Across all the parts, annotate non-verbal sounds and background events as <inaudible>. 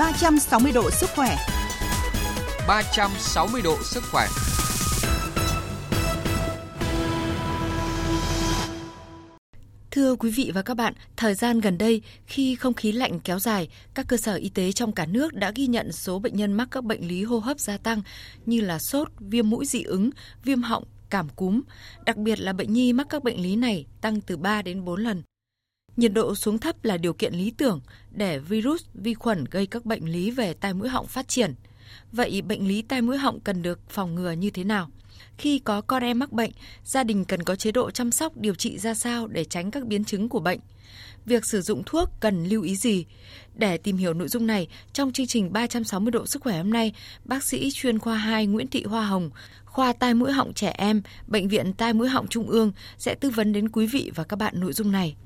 360 độ sức khỏe. 360 độ sức khỏe. Thưa quý vị và các bạn, thời gian gần đây, khi không khí lạnh kéo dài, các cơ sở y tế trong cả nước đã ghi nhận số bệnh nhân mắc các bệnh lý hô hấp gia tăng như là sốt, viêm mũi dị ứng, viêm họng, cảm cúm. Đặc biệt là bệnh nhi mắc các bệnh lý này tăng từ 3 đến 4 lần. Nhiệt độ xuống thấp là điều kiện lý tưởng để virus, vi khuẩn gây các bệnh lý về tai mũi họng phát triển. Vậy bệnh lý tai mũi họng cần được phòng ngừa như thế nào? Khi có con em mắc bệnh, gia đình cần có chế độ chăm sóc điều trị ra sao để tránh các biến chứng của bệnh? Việc sử dụng thuốc cần lưu ý gì? Để tìm hiểu nội dung này, trong chương trình 360 độ sức khỏe hôm nay, bác sĩ chuyên khoa 2 Nguyễn Thị Hoa Hồng, khoa tai mũi họng trẻ em, Bệnh viện Tai mũi họng Trung ương sẽ tư vấn đến quý vị và các bạn nội dung này.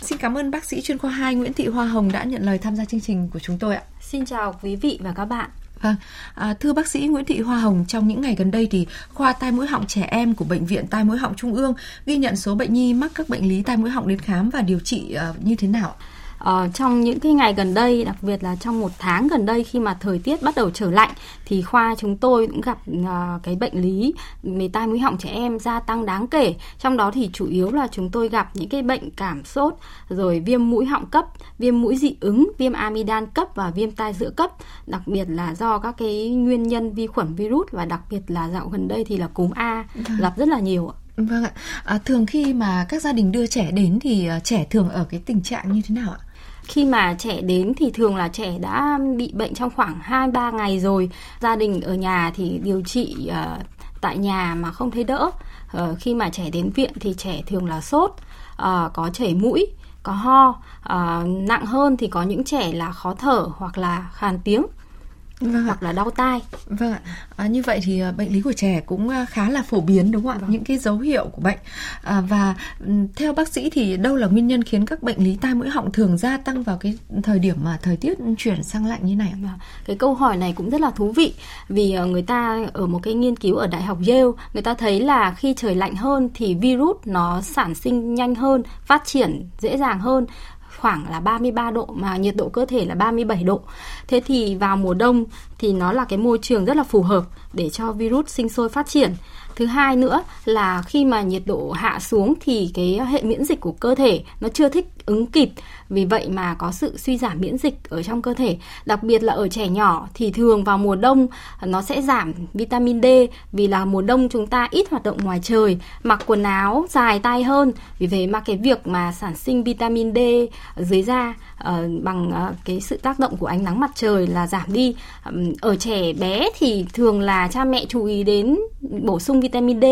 Xin cảm ơn bác sĩ chuyên khoa 2 Nguyễn Thị Hoa Hồng đã nhận lời tham gia chương trình của chúng tôi ạ. Xin chào quý vị và các bạn. Vâng, à, thưa bác sĩ Nguyễn Thị Hoa Hồng, trong những ngày gần đây thì khoa tai mũi họng trẻ em của bệnh viện tai mũi họng Trung ương ghi nhận số bệnh nhi mắc các bệnh lý tai mũi họng đến khám và điều trị uh, như thế nào? Ờ, trong những cái ngày gần đây, đặc biệt là trong một tháng gần đây khi mà thời tiết bắt đầu trở lạnh thì khoa chúng tôi cũng gặp uh, cái bệnh lý về tai mũi họng trẻ em gia tăng đáng kể. Trong đó thì chủ yếu là chúng tôi gặp những cái bệnh cảm sốt, rồi viêm mũi họng cấp, viêm mũi dị ứng, viêm amidan cấp và viêm tai giữa cấp. Đặc biệt là do các cái nguyên nhân vi khuẩn virus và đặc biệt là dạo gần đây thì là cúm A vâng. gặp rất là nhiều ạ. Vâng ạ. À, thường khi mà các gia đình đưa trẻ đến thì à, trẻ thường ở cái tình trạng như thế nào ạ? khi mà trẻ đến thì thường là trẻ đã bị bệnh trong khoảng 2-3 ngày rồi gia đình ở nhà thì điều trị uh, tại nhà mà không thấy đỡ uh, khi mà trẻ đến viện thì trẻ thường là sốt uh, có chảy mũi có ho uh, nặng hơn thì có những trẻ là khó thở hoặc là khàn tiếng vâng hoặc là đau tai. Vâng ạ. À, như vậy thì à, bệnh lý của trẻ cũng à, khá là phổ biến đúng không ạ? Vâng. Những cái dấu hiệu của bệnh. À, và theo bác sĩ thì đâu là nguyên nhân khiến các bệnh lý tai mũi họng thường gia tăng vào cái thời điểm mà thời tiết chuyển sang lạnh như này ạ? Vâng. Cái câu hỏi này cũng rất là thú vị vì à, người ta ở một cái nghiên cứu ở đại học Yale người ta thấy là khi trời lạnh hơn thì virus nó sản sinh nhanh hơn, phát triển dễ dàng hơn khoảng là 33 độ, mà nhiệt độ cơ thể là 37 độ. Thế thì vào mùa đông thì nó là cái môi trường rất là phù hợp để cho virus sinh sôi phát triển. Thứ hai nữa là khi mà nhiệt độ hạ xuống thì cái hệ miễn dịch của cơ thể nó chưa thích ứng kịp. Vì vậy mà có sự suy giảm miễn dịch ở trong cơ thể. Đặc biệt là ở trẻ nhỏ thì thường vào mùa đông nó sẽ giảm vitamin D. Vì là mùa đông chúng ta ít hoạt động ngoài trời mặc quần áo dài tay hơn. Vì thế mà cái việc mà sản sinh vitamin D dưới da uh, bằng uh, cái sự tác động của ánh nắng mặt trời là giảm đi. Um, ở trẻ bé thì thường là cha mẹ chú ý đến bổ sung vitamin D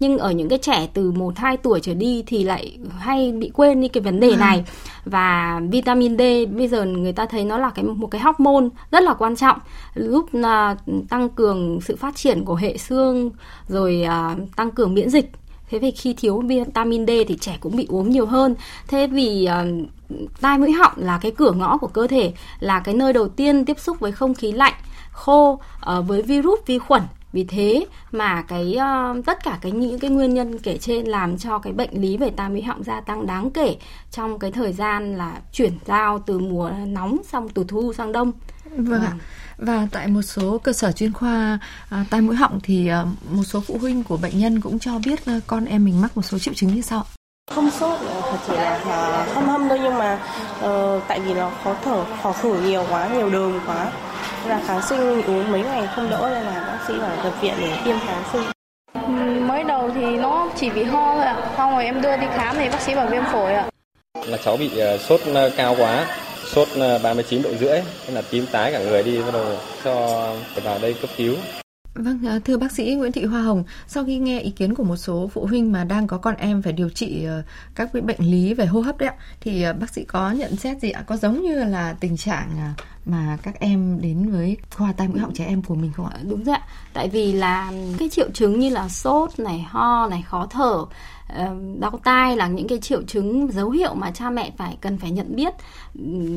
nhưng ở những cái trẻ từ một hai tuổi trở đi thì lại hay bị quên đi cái vấn đề này. Và vitamin D bây giờ người ta thấy nó là cái một cái hormone rất là quan trọng giúp uh, tăng cường sự phát triển của hệ xương rồi uh, tăng cường miễn dịch. Thế vì khi thiếu vitamin D thì trẻ cũng bị ốm nhiều hơn. Thế vì uh, tai mũi họng là cái cửa ngõ của cơ thể là cái nơi đầu tiên tiếp xúc với không khí lạnh khô uh, với virus vi khuẩn vì thế mà cái uh, tất cả cái những cái nguyên nhân kể trên làm cho cái bệnh lý về tai mũi họng gia tăng đáng kể trong cái thời gian là chuyển giao từ mùa nóng xong từ thu sang đông. Vâng ạ. Và tại một số cơ sở chuyên khoa à, tai mũi họng thì à, một số phụ huynh của bệnh nhân cũng cho biết à, con em mình mắc một số triệu chứng như sau. Không sốt, thật chỉ là hâm hâm thôi nhưng mà uh, tại vì nó khó thở, khó thở nhiều quá, nhiều đờm quá là kháng sinh uống mấy ngày không đỡ nên là bác sĩ phải nhập viện để tiêm kháng sinh. Mới đầu thì nó chỉ bị ho thôi ạ. À. xong rồi em đưa đi khám thì bác sĩ bảo viêm phổi ạ. Là cháu bị ờ, sốt ờ, cao quá sốt 39 ờ, độ rưỡi nên là tím tái cả người đi bắt đầu cho vào đây cấp cứu Vâng, à, thưa bác sĩ Nguyễn Thị Hoa Hồng, sau khi nghe ý kiến của một số phụ huynh mà đang có con em phải điều trị ờ, các bệnh lý về hô hấp đấy ạ, thì ờ, bác sĩ có nhận xét gì ạ? Có giống như là tình trạng à, mà các em đến với khoa tai mũi họng trẻ em của mình không ạ? Đúng rồi ạ. Tại vì là cái triệu chứng như là sốt này, ho này, khó thở, đau tai là những cái triệu chứng, dấu hiệu mà cha mẹ phải, cần phải nhận biết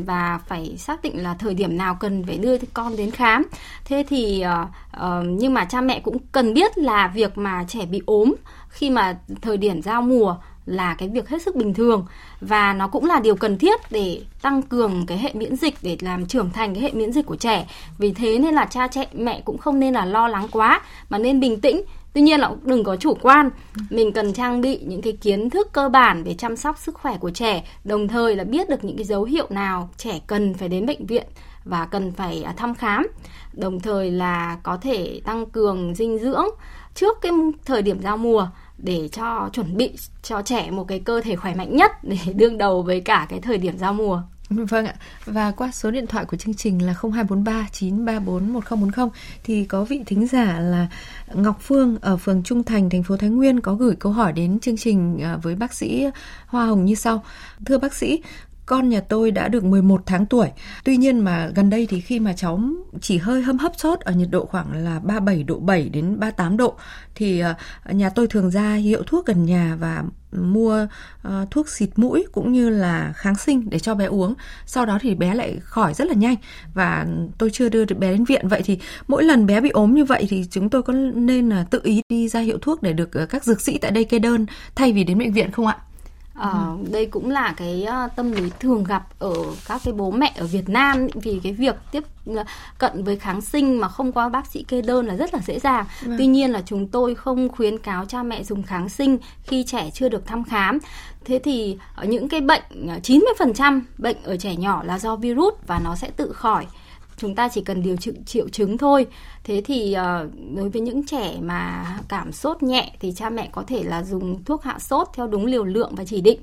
và phải xác định là thời điểm nào cần phải đưa con đến khám. Thế thì ờ, ờ, nhưng mà cha mẹ cũng cần biết là việc mà trẻ bị ốm khi mà thời điểm giao mùa là cái việc hết sức bình thường và nó cũng là điều cần thiết để tăng cường cái hệ miễn dịch, để làm trưởng thành cái hệ miễn dịch của trẻ. Vì thế nên là cha, trẻ, mẹ cũng không nên là lo lắng quá, mà nên bình tĩnh Tuy nhiên là đừng có chủ quan, mình cần trang bị những cái kiến thức cơ bản về chăm sóc sức khỏe của trẻ, đồng thời là biết được những cái dấu hiệu nào trẻ cần phải đến bệnh viện và cần phải à, thăm khám. Đồng thời là có thể tăng cường dinh dưỡng trước cái thời điểm giao mùa để cho chuẩn bị cho trẻ một cái cơ thể khỏe mạnh nhất để đương đầu với cả cái thời điểm giao mùa. Vâng ạ. Và qua số điện thoại của chương trình là 0243 934 1040 thì có vị thính giả là Ngọc Phương ở phường Trung Thành, thành phố Thái Nguyên có gửi câu hỏi đến chương trình à, với bác sĩ Hoa Hồng như sau. Thưa bác sĩ, con nhà tôi đã được 11 tháng tuổi. Tuy nhiên mà gần đây thì khi mà cháu chỉ hơi hâm hấp sốt ở nhiệt độ khoảng là 37 độ 7 đến 38 độ thì ờ, nhà tôi thường ra hiệu thuốc gần nhà và mua uh, thuốc xịt mũi cũng như là kháng sinh để cho bé uống. Sau đó thì bé lại khỏi rất là nhanh và tôi chưa đưa được bé đến viện. Vậy thì mỗi lần bé bị ốm như vậy thì chúng tôi có nên là tự ý đi ra hiệu thuốc để được các dược sĩ tại đây kê đơn thay vì đến bệnh viện không ạ? À, ừ. đây cũng là cái uh, tâm lý thường gặp ở các cái bố mẹ ở Việt Nam vì cái việc tiếp uh, cận với kháng sinh mà không qua bác sĩ kê đơn là rất là dễ dàng. Ừ. Tuy nhiên là chúng tôi không khuyến cáo cha mẹ dùng kháng sinh khi trẻ chưa được thăm khám. Thế thì những cái bệnh 90% bệnh ở trẻ nhỏ là do virus và nó sẽ tự khỏi chúng ta chỉ cần điều trị triệu chứng thôi. Thế thì uh, đối với những trẻ mà cảm sốt nhẹ thì cha mẹ có thể là dùng thuốc hạ sốt theo đúng liều lượng và chỉ định.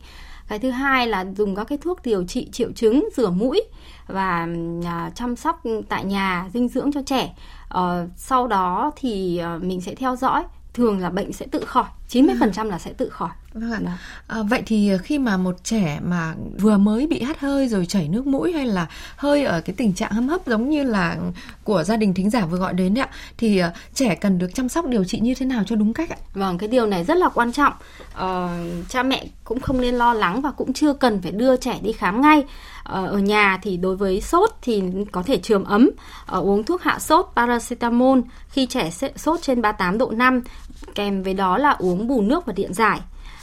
Cái thứ hai là dùng các cái thuốc điều trị triệu chứng rửa mũi và uh, chăm sóc tại nhà dinh dưỡng cho trẻ. Uh, sau đó thì uh, mình sẽ theo dõi thường là bệnh sẽ tự khỏi 90% là sẽ tự khỏi. Vâng ạ. À, vậy thì khi mà một trẻ mà vừa mới bị hắt hơi rồi chảy nước mũi hay là hơi ở cái tình trạng hâm hấp giống như là của gia đình thính giả vừa gọi đến ạ, thì ờ, trẻ cần được chăm sóc điều trị như thế nào cho đúng cách ạ? Vâng, cái điều này rất là quan trọng. Ờ, cha mẹ cũng không nên lo lắng và cũng chưa cần phải đưa trẻ đi khám ngay. Ờ, ở nhà thì đối với sốt thì có thể trường ấm, ờ, uống thuốc hạ sốt paracetamol khi trẻ sốt trên 38 độ 5 kèm với đó là uống bù nước và điện giải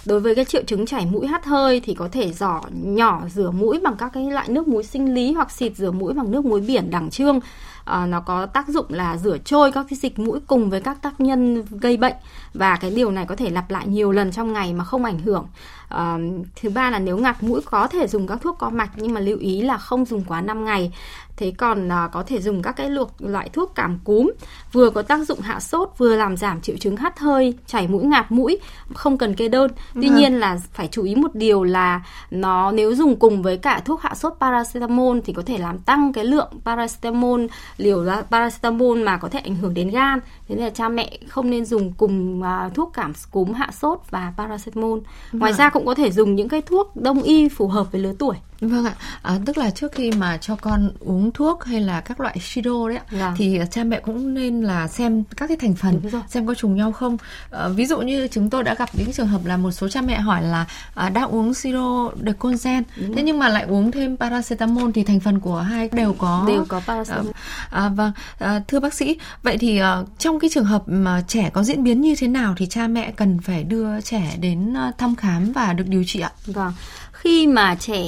đối với cái triệu chứng chảy mũi hắt hơi thì có thể giỏ nhỏ rửa mũi bằng các cái loại nước muối sinh lý hoặc xịt rửa mũi bằng nước muối biển đẳng trương. À, nó có tác dụng là rửa trôi các cái dịch mũi cùng với các tác nhân gây bệnh. Và cái điều này có thể lặp lại nhiều lần trong ngày mà không ảnh hưởng. À, thứ ba là nếu ngạt mũi có thể dùng các thuốc co mạch nhưng mà lưu ý là không dùng quá 5 ngày thế còn à, có thể dùng các cái luộc loại thuốc cảm cúm vừa có tác dụng hạ sốt vừa làm giảm triệu chứng hắt hơi chảy mũi ngạt mũi không cần kê đơn tuy vâng. nhiên là phải chú ý một điều là nó nếu dùng cùng với cả thuốc hạ sốt paracetamol thì có thể làm tăng cái lượng paracetamol liều paracetamol mà có thể ảnh hưởng đến gan thế nên là cha mẹ không nên dùng cùng uh, thuốc cảm cúm hạ sốt và paracetamol ngoài vâng. ra cũng có thể dùng những cái thuốc đông y phù hợp với lứa tuổi Vâng ạ, à, tức là trước khi mà cho con uống thuốc hay là các loại siro đấy ạ, vâng. thì cha mẹ cũng nên là xem các cái thành phần, xem có trùng nhau không. À, ví dụ như chúng tôi đã gặp những trường hợp là một số cha mẹ hỏi là à, đang uống siro deconzen, thế nhưng mà lại uống thêm paracetamol thì thành phần của hai đều có đều có paracetamol. À, à, vâng, à, thưa bác sĩ, vậy thì à, trong cái trường hợp mà trẻ có diễn biến như thế nào thì cha mẹ cần phải đưa trẻ đến thăm khám và được điều trị ạ? Vâng, khi mà trẻ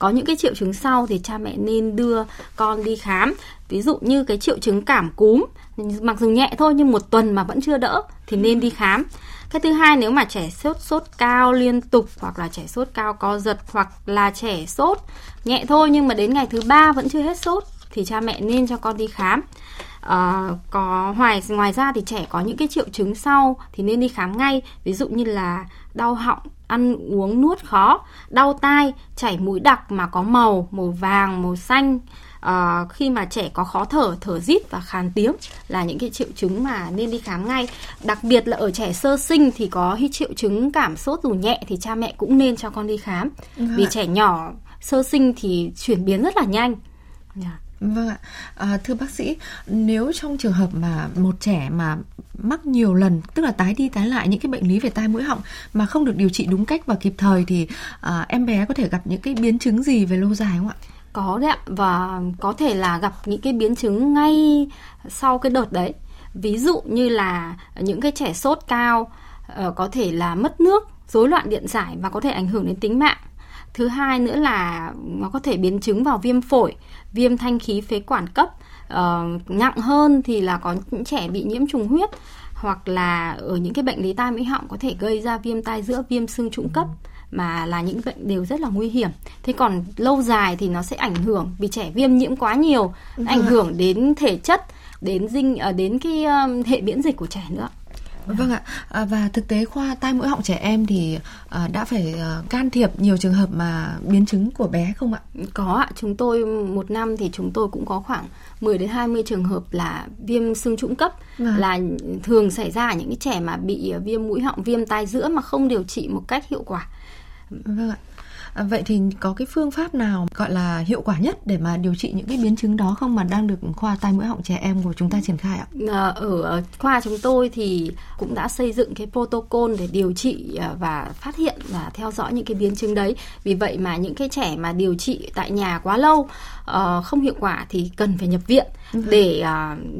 có những cái triệu chứng sau thì cha mẹ nên đưa con đi khám. Ví dụ như cái triệu chứng cảm cúm mặc dù nhẹ thôi nhưng một tuần mà vẫn chưa đỡ thì nên đi khám. Cái thứ hai nếu mà trẻ sốt sốt cao liên tục hoặc là trẻ sốt cao co giật hoặc là trẻ sốt nhẹ thôi nhưng mà đến ngày thứ ba vẫn chưa hết sốt thì cha mẹ nên cho con đi khám. À, có ngoài ngoài ra thì trẻ có những cái triệu chứng sau thì nên đi khám ngay. Ví dụ như là đau họng ăn uống nuốt khó đau tai chảy mũi đặc mà có màu màu vàng màu xanh. À, khi mà trẻ có khó thở thở rít và khàn tiếng là những cái triệu chứng mà nên đi khám ngay. Đặc biệt là ở trẻ sơ sinh thì có triệu chứng cảm sốt dù nhẹ thì cha mẹ cũng nên cho con đi khám. Vì trẻ nhỏ sơ sinh thì chuyển biến rất là nhanh. Yeah. Vâng ạ, à, thưa bác sĩ, nếu trong trường hợp mà một trẻ mà mắc nhiều lần, tức là tái đi tái lại những cái bệnh lý về tai mũi họng mà không được điều trị đúng cách và kịp thời thì à, em bé có thể gặp những cái biến chứng gì về lâu dài không ạ? Có đấy ạ, và có thể là gặp những cái biến chứng ngay sau cái đợt đấy. Ví dụ như là những cái trẻ sốt cao ờ, có thể là mất nước rối loạn điện giải và có thể ảnh hưởng đến tính mạng thứ hai nữa là nó có thể biến chứng vào viêm phổi viêm thanh khí phế quản cấp uh, nặng hơn thì là có những trẻ bị nhiễm trùng huyết hoặc là ở những cái bệnh lý tai mũi họng có thể gây ra viêm tai giữa viêm xương trũng cấp mà là những bệnh đều rất là nguy hiểm. Thế còn lâu dài thì nó sẽ ảnh hưởng vì trẻ viêm nhiễm quá nhiều, ảnh hưởng đến thể chất, đến dinh ờ, đến cái hệ miễn dịch của trẻ nữa. Vâng ạ, à, và thực tế khoa tai mũi họng trẻ em thì à, đã phải à, can thiệp nhiều trường hợp mà biến chứng của bé không ạ? Có ạ, chúng tôi một năm thì chúng tôi cũng có khoảng 10 đến 20 trường hợp là viêm xương trũng cấp à. là thường xảy ra ở những cái trẻ mà bị viêm mũi họng, viêm tai giữa mà không điều trị một cách hiệu quả. Vâng ạ. À, vậy thì có cái phương pháp nào gọi là hiệu quả nhất để mà điều trị những cái biến chứng đó không mà đang được khoa tai mũi họng trẻ em của chúng ta triển khai ạ? À, ở khoa chúng tôi thì cũng đã xây dựng cái protocol để điều trị à, và phát hiện và theo dõi những cái biến chứng đấy. Vì vậy mà những cái trẻ mà điều trị tại nhà quá lâu uh, không hiệu quả thì cần phải nhập viện ừ. để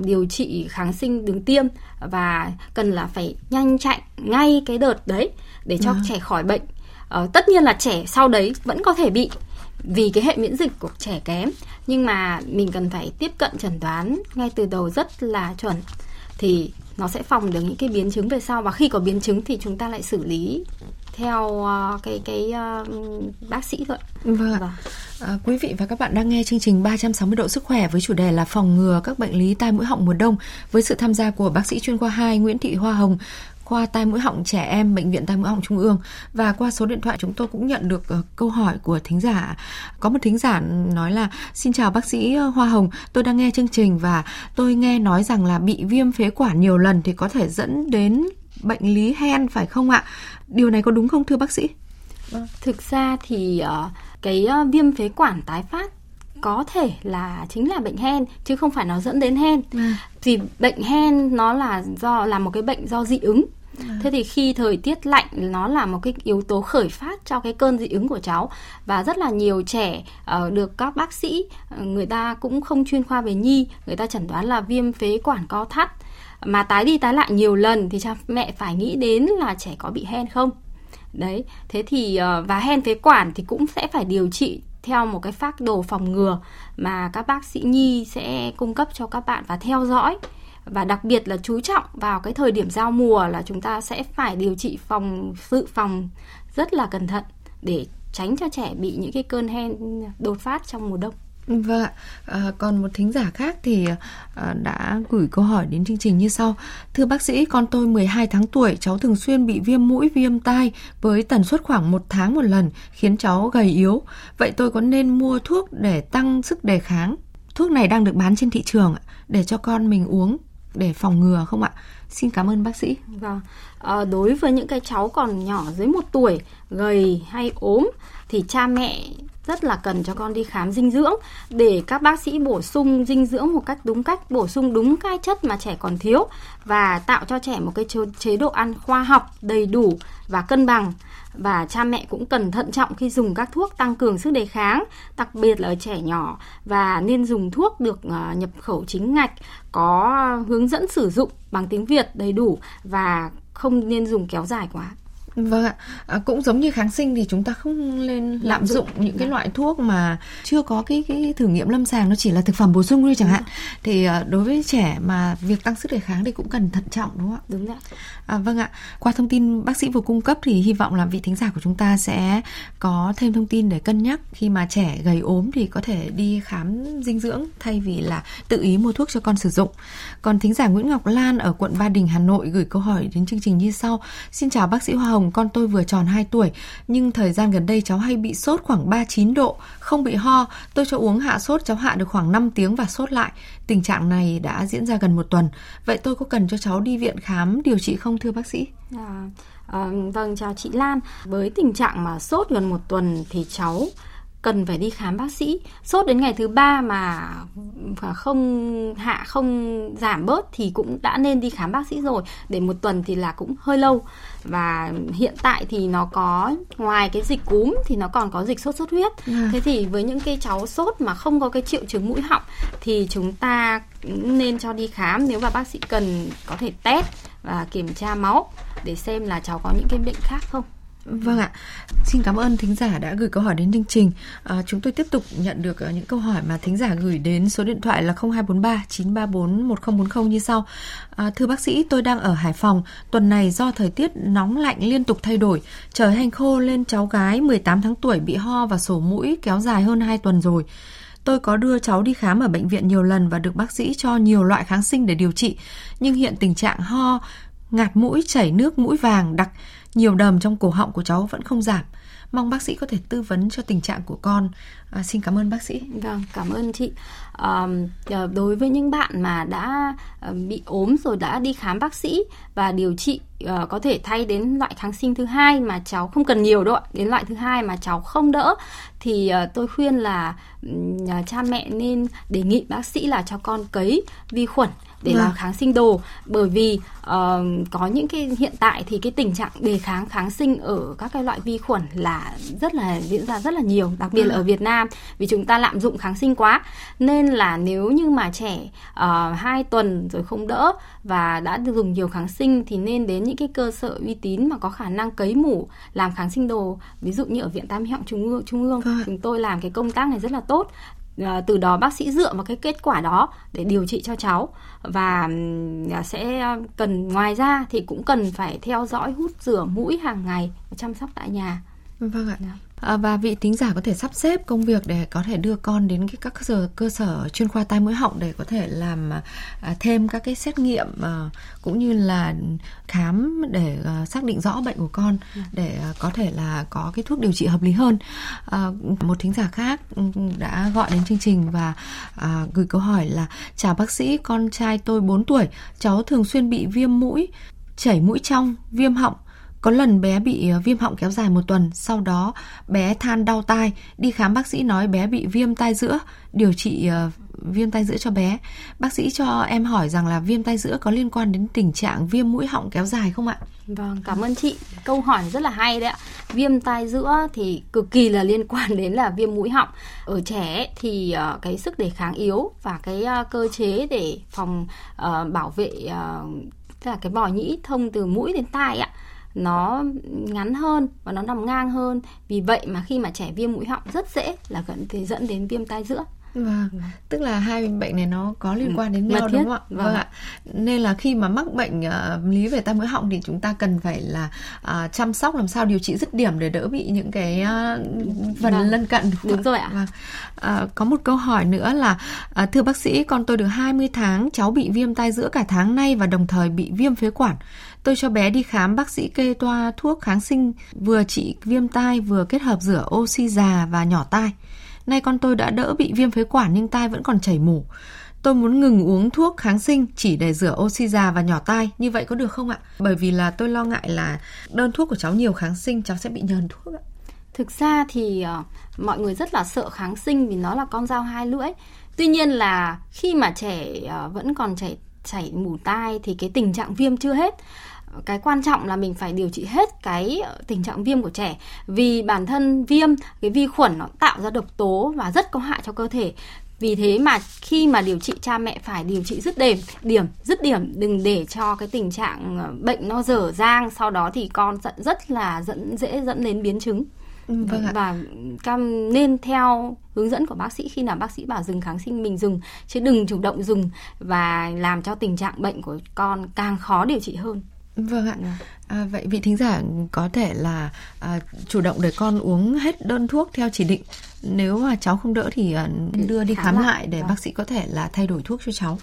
điều trị kháng sinh đường tiêm và cần là phải nhanh chạy ngay cái đợt đấy để cho ừ. trẻ khỏi bệnh uh, tất nhiên là trẻ sau đấy vẫn có thể bị vì cái hệ miễn dịch của trẻ kém nhưng mà mình cần phải tiếp cận chẩn đoán ngay từ đầu rất là chuẩn thì nó sẽ phòng được những cái biến chứng về sau và khi có biến chứng thì chúng ta lại xử lý theo uh, cái cái uh, bác sĩ thôi. Vâng. vâng. À, quý vị và các bạn đang nghe chương trình 360 độ sức khỏe với chủ đề là phòng ngừa các bệnh lý tai mũi họng mùa đông với sự tham gia của bác sĩ chuyên khoa 2 Nguyễn Thị Hoa Hồng, khoa tai mũi họng trẻ em bệnh viện tai mũi họng trung ương. Và qua số điện thoại chúng tôi cũng nhận được uh, câu hỏi của thính giả. Có một thính giả nói là xin chào bác sĩ ờ, Hoa Hồng. Tôi đang nghe chương trình và tôi nghe nói rằng là bị viêm phế quản nhiều lần thì có thể dẫn đến bệnh lý hen phải không ạ? Điều này có đúng không thưa bác sĩ? Vâng, thực ra thì uh, cái viêm phế quản tái phát có thể là chính là bệnh hen chứ không phải nó dẫn đến hen. À. Vì bệnh hen nó là do là một cái bệnh do dị ứng Thế thì khi thời tiết lạnh nó là một cái yếu tố khởi phát cho cái cơn dị ứng của cháu. Và rất là nhiều trẻ uh, được các bác sĩ uh, người ta cũng không chuyên khoa về nhi, người ta chẩn đoán là viêm phế quản co thắt. Mà tái đi tái lại nhiều lần thì cha mẹ phải nghĩ đến là trẻ có bị hen không. Đấy, thế thì uh, và hen phế quản thì cũng sẽ phải điều trị theo một cái phác đồ phòng ngừa mà các bác sĩ nhi sẽ cung cấp cho các bạn và theo dõi và đặc biệt là chú trọng vào cái thời điểm giao mùa là chúng ta sẽ phải điều trị phòng dự phòng rất là cẩn thận để tránh cho trẻ bị những cái cơn hen đột phát trong mùa đông. Vâng ạ, à, còn một thính giả khác thì à, đã gửi câu hỏi đến chương trình như sau. Thưa bác sĩ, con tôi 12 tháng tuổi, cháu thường xuyên bị viêm mũi, viêm tai với tần suất khoảng một tháng một lần, khiến cháu gầy yếu. Vậy tôi có nên mua thuốc để tăng sức đề kháng? Thuốc này đang được bán trên thị trường để cho con mình uống để phòng ngừa không ạ? Xin cảm ơn bác sĩ. Vâng. À, đối với những cái cháu còn nhỏ dưới một tuổi, gầy hay ốm thì cha mẹ rất là cần cho con đi khám dinh dưỡng để các bác sĩ bổ sung dinh dưỡng một cách đúng cách, bổ sung đúng cái chất mà trẻ còn thiếu và tạo cho trẻ một cái chế độ ăn khoa học, đầy đủ và cân bằng và cha mẹ cũng cần thận trọng khi dùng các thuốc tăng cường sức đề kháng, đặc biệt là ở trẻ nhỏ và nên dùng thuốc được à, nhập khẩu chính ngạch có hướng dẫn sử dụng bằng tiếng Việt đầy đủ và không nên dùng kéo dài quá. Vâng ạ, à, cũng giống như kháng sinh thì chúng ta không nên lạm dụng những cái dạ. loại thuốc mà chưa có cái cái thử nghiệm lâm sàng nó chỉ là thực phẩm bổ sung thôi chẳng hạn. Thì à, đối với trẻ mà việc tăng sức đề kháng thì cũng cần thận trọng đúng không ạ? Đúng ạ. À, vâng ạ, qua thông tin bác sĩ vừa cung cấp thì hy vọng là vị thính giả của chúng ta sẽ có thêm thông tin để cân nhắc khi mà trẻ gầy ốm thì có thể đi khám dinh dưỡng thay vì là tự ý mua thuốc cho con sử dụng. Còn thính giả Nguyễn Ngọc Lan ở quận Ba Đình Hà Nội gửi câu hỏi đến chương trình như sau. Xin chào bác sĩ Hoa Hồng, con tôi vừa tròn 2 tuổi nhưng thời gian gần đây cháu hay bị sốt khoảng 39 độ, không bị ho. Tôi cho uống hạ sốt cháu hạ được khoảng 5 tiếng và sốt lại. Tình trạng này đã diễn ra gần một tuần. Vậy tôi có cần cho cháu đi viện khám điều trị không thưa bác sĩ? À, à, vâng chào chị Lan. Với tình trạng mà sốt gần một tuần thì cháu cần phải đi khám bác sĩ. Sốt đến ngày thứ ba mà không hạ không giảm bớt thì cũng đã nên đi khám bác sĩ rồi. Để một tuần thì là cũng hơi lâu. Và hiện tại thì nó có ngoài cái dịch cúm thì nó còn có dịch sốt xuất huyết. À. thế thì với những cái cháu sốt mà không có cái triệu chứng mũi họng thì chúng ta nên cho đi khám nếu mà bác sĩ cần có thể test và kiểm tra máu để xem là cháu có những cái bệnh khác không Vâng ạ. Xin cảm ơn thính giả đã gửi câu hỏi đến chương trình. À, chúng tôi tiếp tục nhận được à, những câu hỏi mà thính giả gửi đến số điện thoại là 0243 934 1040 như sau. À, thưa bác sĩ, tôi đang ở Hải Phòng. Tuần này do thời tiết nóng lạnh liên tục thay đổi, trời hành khô lên cháu gái 18 tháng tuổi bị ho và sổ mũi kéo dài hơn 2 tuần rồi. Tôi có đưa cháu đi khám ở bệnh viện nhiều lần và được bác sĩ cho nhiều loại kháng sinh để điều trị, nhưng hiện tình trạng ho, ngạt mũi, chảy nước mũi vàng đặc, nhiều đờm trong cổ họng của cháu vẫn không giảm. Mong bác sĩ có thể tư vấn cho tình trạng của con. À, xin cảm ơn bác sĩ. Vâng, cảm ơn chị. À, đối với những bạn mà đã ờ, bị ốm rồi đã đi khám bác sĩ và điều trị à, có thể thay đến loại kháng sinh thứ hai mà cháu không cần nhiều đâu ạ, đến loại thứ hai mà cháu không đỡ thì à, tôi khuyên là à, cha mẹ nên đề nghị bác sĩ là cho con cấy vi khuẩn để vâng. làm kháng sinh đồ. Bởi vì uh, có những cái hiện tại thì cái tình trạng đề kháng kháng sinh ở các cái loại vi khuẩn là rất là diễn ra rất là nhiều đặc biệt là ở Việt Nam vì chúng ta lạm dụng kháng sinh quá. Nên là nếu như mà trẻ uh, 2 tuần rồi không đỡ và đã dùng nhiều kháng sinh thì nên đến những cái cơ sở uy tín mà có khả năng cấy mủ làm kháng sinh đồ. Ví dụ như ở viện mũi họng trung ương trung ương vâng. chúng tôi làm cái công tác này rất là tốt À, từ đó bác sĩ dựa vào cái kết quả đó để điều trị cho cháu. Và à, sẽ cần ngoài ra thì cũng cần phải theo dõi hút rửa mũi hàng ngày chăm sóc tại nhà. Vâng ạ. Dạ. À, và vị tính giả có thể sắp xếp công việc để có thể đưa con đến cái các cơ sở cơ sở chuyên khoa tai mũi họng để có thể làm à, thêm các cái xét nghiệm à, cũng như là khám để à, xác định rõ bệnh của con ừ. để à, có thể là có cái thuốc điều trị hợp lý hơn. À, một thính giả khác ừ, đã gọi đến chương trình và à, gửi câu hỏi là chào bác sĩ, con trai tôi 4 tuổi, cháu thường xuyên bị viêm mũi, chảy mũi trong, viêm họng có lần bé bị ờ, viêm họng kéo dài một tuần, sau đó bé than đau tai, đi khám bác sĩ nói bé bị viêm tai giữa, điều trị ờ, viêm tai giữa cho bé. Bác sĩ cho em hỏi rằng là viêm tai giữa có liên quan đến tình trạng viêm mũi họng kéo dài không ạ? Vâng, cảm ơn chị. Câu hỏi rất là hay đấy ạ. Viêm tai giữa thì cực kỳ là liên <laughs> quan đến là viêm mũi họng. Ở trẻ thì ờ, cái sức đề kháng yếu và cái cơ chế để phòng bảo vệ tức là cái bò nhĩ thông từ mũi đến tai ạ nó ngắn hơn và nó nằm ngang hơn vì vậy mà khi mà trẻ viêm mũi họng rất dễ là gần dẫn đến viêm tai giữa Vâng, tức là hai bệnh này nó có liên quan đến nhau đúng không ạ? Vâng. vâng ạ. Nên là khi mà mắc bệnh uh, lý về tai mũi họng thì chúng ta cần phải là uh, chăm sóc làm sao điều trị dứt điểm để đỡ bị những cái uh, phần vâng. lân cận. Đúng, đúng rồi ạ. Vâng. Uh, có một câu hỏi nữa là uh, thưa bác sĩ, con tôi được 20 tháng, cháu bị viêm tai giữa cả tháng nay và đồng thời bị viêm phế quản. Tôi cho bé đi khám bác sĩ kê toa thuốc kháng sinh vừa trị viêm tai vừa kết hợp rửa oxy già và nhỏ tai. Nay con tôi đã đỡ bị viêm phế quản nhưng tai vẫn còn chảy mủ. Tôi muốn ngừng uống thuốc kháng sinh chỉ để rửa oxy già và nhỏ tai, như vậy có được không ạ? Bởi vì là tôi lo ngại là đơn thuốc của cháu nhiều kháng sinh, cháu sẽ bị nhờn thuốc ạ. Thực ra thì uh, mọi người rất là sợ kháng sinh vì nó là con dao hai lưỡi. Tuy nhiên là khi mà trẻ uh, vẫn còn chảy chảy mủ tai thì cái tình trạng viêm chưa hết cái quan trọng là mình phải điều trị hết cái tình trạng viêm của trẻ. Vì bản thân viêm cái vi khuẩn nó tạo ra độc tố và rất có hại cho cơ thể. Vì thế mà khi mà điều trị cha mẹ phải điều trị dứt điểm điểm dứt điểm đừng để cho cái tình trạng ờ, bệnh nó dở dang sau đó thì con rất là dẫn dễ dẫn đến biến chứng. Ừ, vâng ạ. và cam nên theo hướng dẫn của bác sĩ khi nào bác sĩ bảo dừng kháng sinh mình dừng chứ đừng chủ động dùng và làm cho tình trạng bệnh của con càng khó điều trị hơn Vâng ạ. À, vậy vị thính giả có thể là à, chủ động để con uống hết đơn thuốc theo chỉ định nếu mà cháu không đỡ thì uh, đưa đi khám, lại, để vâng. bác sĩ có thể là thay đổi thuốc cho cháu.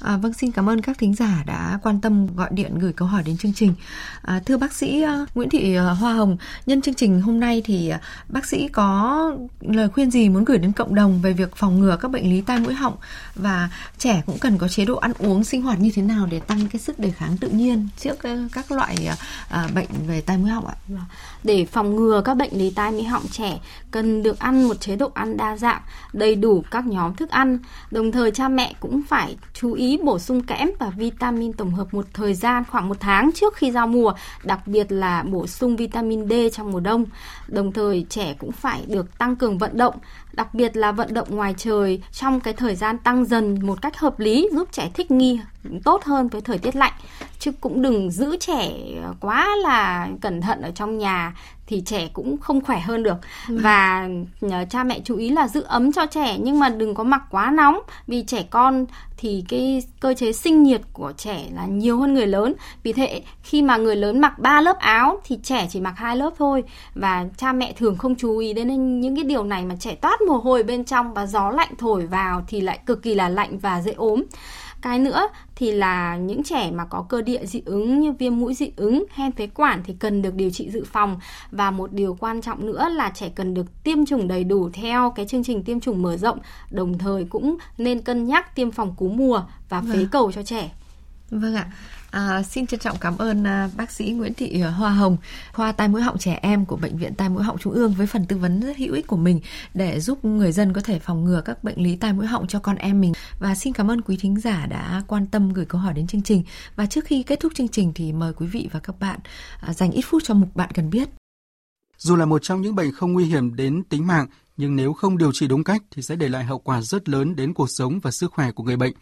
À, vâng xin cảm ơn các thính giả đã quan tâm gọi điện gửi câu hỏi đến chương trình. À, thưa bác sĩ uh, Nguyễn Thị uh, Hoa Hồng, nhân chương trình hôm nay thì uh, bác sĩ có lời khuyên gì muốn gửi đến cộng đồng về việc phòng ngừa các bệnh lý tai mũi họng và trẻ cũng cần có chế độ ăn uống sinh hoạt như thế nào để tăng cái sức đề kháng tự nhiên trước uh, các loại à, bệnh về tai mũi họng ạ? Để phòng ngừa các bệnh lý tai mũi họng trẻ cần được ăn một chế độ ăn đa dạng, đầy đủ các nhóm thức ăn. Đồng thời cha mẹ cũng phải chú ý bổ sung kẽm và vitamin tổng hợp một thời gian khoảng một tháng trước khi giao mùa, đặc biệt là bổ sung vitamin D trong mùa đông. Đồng thời trẻ cũng phải được tăng cường vận động, đặc biệt là vận động ngoài trời trong cái thời gian tăng dần một cách hợp lý giúp trẻ thích nghi tốt hơn với thời tiết lạnh. Chứ cũng đừng giữ trẻ quá là cẩn thận ở trong nhà thì trẻ cũng không khỏe hơn được. Ừ. và nhờ cha mẹ chú ý là giữ ấm cho trẻ nhưng mà đừng có mặc quá nóng. Vì trẻ con thì cái cơ chế sinh nhiệt của trẻ là nhiều hơn người lớn. Vì thế khi mà người lớn mặc 3 lớp áo thì trẻ chỉ mặc hai lớp thôi. Và cha mẹ thường không chú ý đến những cái điều này mà trẻ toát mồ hôi bên trong và gió lạnh thổi vào thì lại cực kỳ là lạnh và dễ ốm cái nữa thì là những trẻ mà có cơ địa dị ứng như viêm mũi dị ứng, hen phế quản thì cần được điều trị dự phòng và một điều quan trọng nữa là trẻ cần được tiêm chủng đầy đủ theo cái chương trình tiêm chủng mở rộng, đồng thời cũng nên cân nhắc tiêm phòng cúm mùa và phế vâng. cầu cho trẻ. Vâng ạ. À, xin trân trọng cảm ơn à, bác sĩ Nguyễn Thị Hoa Hồng, khoa tai mũi họng trẻ em của bệnh viện tai mũi họng Trung ương với phần tư vấn rất hữu ích của mình để giúp người dân có thể phòng ngừa các bệnh lý tai mũi họng cho con em mình. Và xin cảm ơn quý thính giả đã quan tâm gửi câu hỏi đến chương trình. Và trước khi kết thúc chương trình thì mời quý vị và các bạn à, dành ít phút cho mục bạn cần biết. Dù là một trong những bệnh không nguy hiểm đến tính mạng, nhưng nếu không điều trị đúng cách thì sẽ để lại hậu quả rất lớn đến cuộc sống và sức khỏe của người bệnh.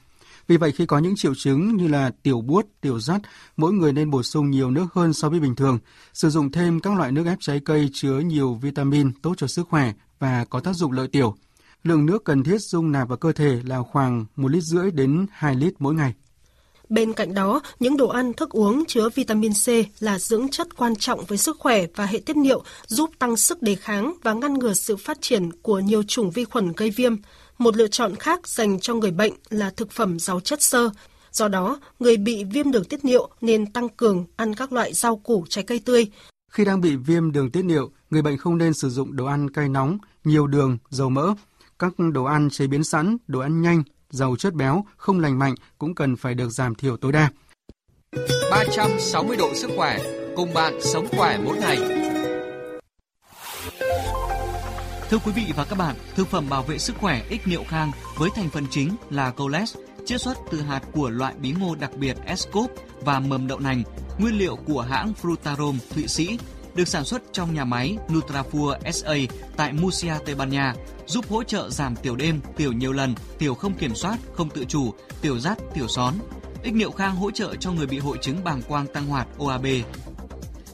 Vì vậy khi có những triệu chứng như là tiểu buốt, tiểu rắt, mỗi người nên bổ sung nhiều nước hơn so với bình thường, sử dụng thêm các loại nước ép trái cây chứa nhiều vitamin tốt cho sức khỏe và có tác dụng lợi tiểu. Lượng nước cần thiết dung nạp vào cơ thể là khoảng 1 lít rưỡi đến 2 lít mỗi ngày. Bên cạnh đó, những đồ ăn, thức uống chứa vitamin C là dưỡng chất quan trọng với sức khỏe và hệ tiết niệu, giúp tăng sức đề kháng và ngăn ngừa sự phát triển của nhiều chủng vi khuẩn gây viêm. Một lựa chọn khác dành cho người bệnh là thực phẩm giàu chất xơ. Do đó, người bị viêm đường tiết niệu nên tăng cường ăn các loại rau củ trái cây tươi. Khi đang bị viêm đường tiết niệu, người bệnh không nên sử dụng đồ ăn cay nóng, nhiều đường, dầu mỡ. Các đồ ăn chế biến sẵn, đồ ăn nhanh, giàu chất béo, không lành mạnh cũng cần phải được giảm thiểu tối đa. 360 độ sức khỏe, cùng bạn sống khỏe mỗi ngày. Thưa quý vị và các bạn, thực phẩm bảo vệ sức khỏe ích niệu khang với thành phần chính là coles, chiết xuất từ hạt của loại bí ngô đặc biệt Escop và mầm đậu nành, nguyên liệu của hãng Frutarom Thụy Sĩ, được sản xuất trong nhà máy Nutrafur SA tại Murcia, Tây Ban Nha, giúp hỗ trợ giảm tiểu đêm, tiểu nhiều lần, tiểu không kiểm soát, không tự chủ, tiểu rắt, tiểu són. Ích niệu khang hỗ trợ cho người bị hội chứng bàng quang tăng hoạt OAB,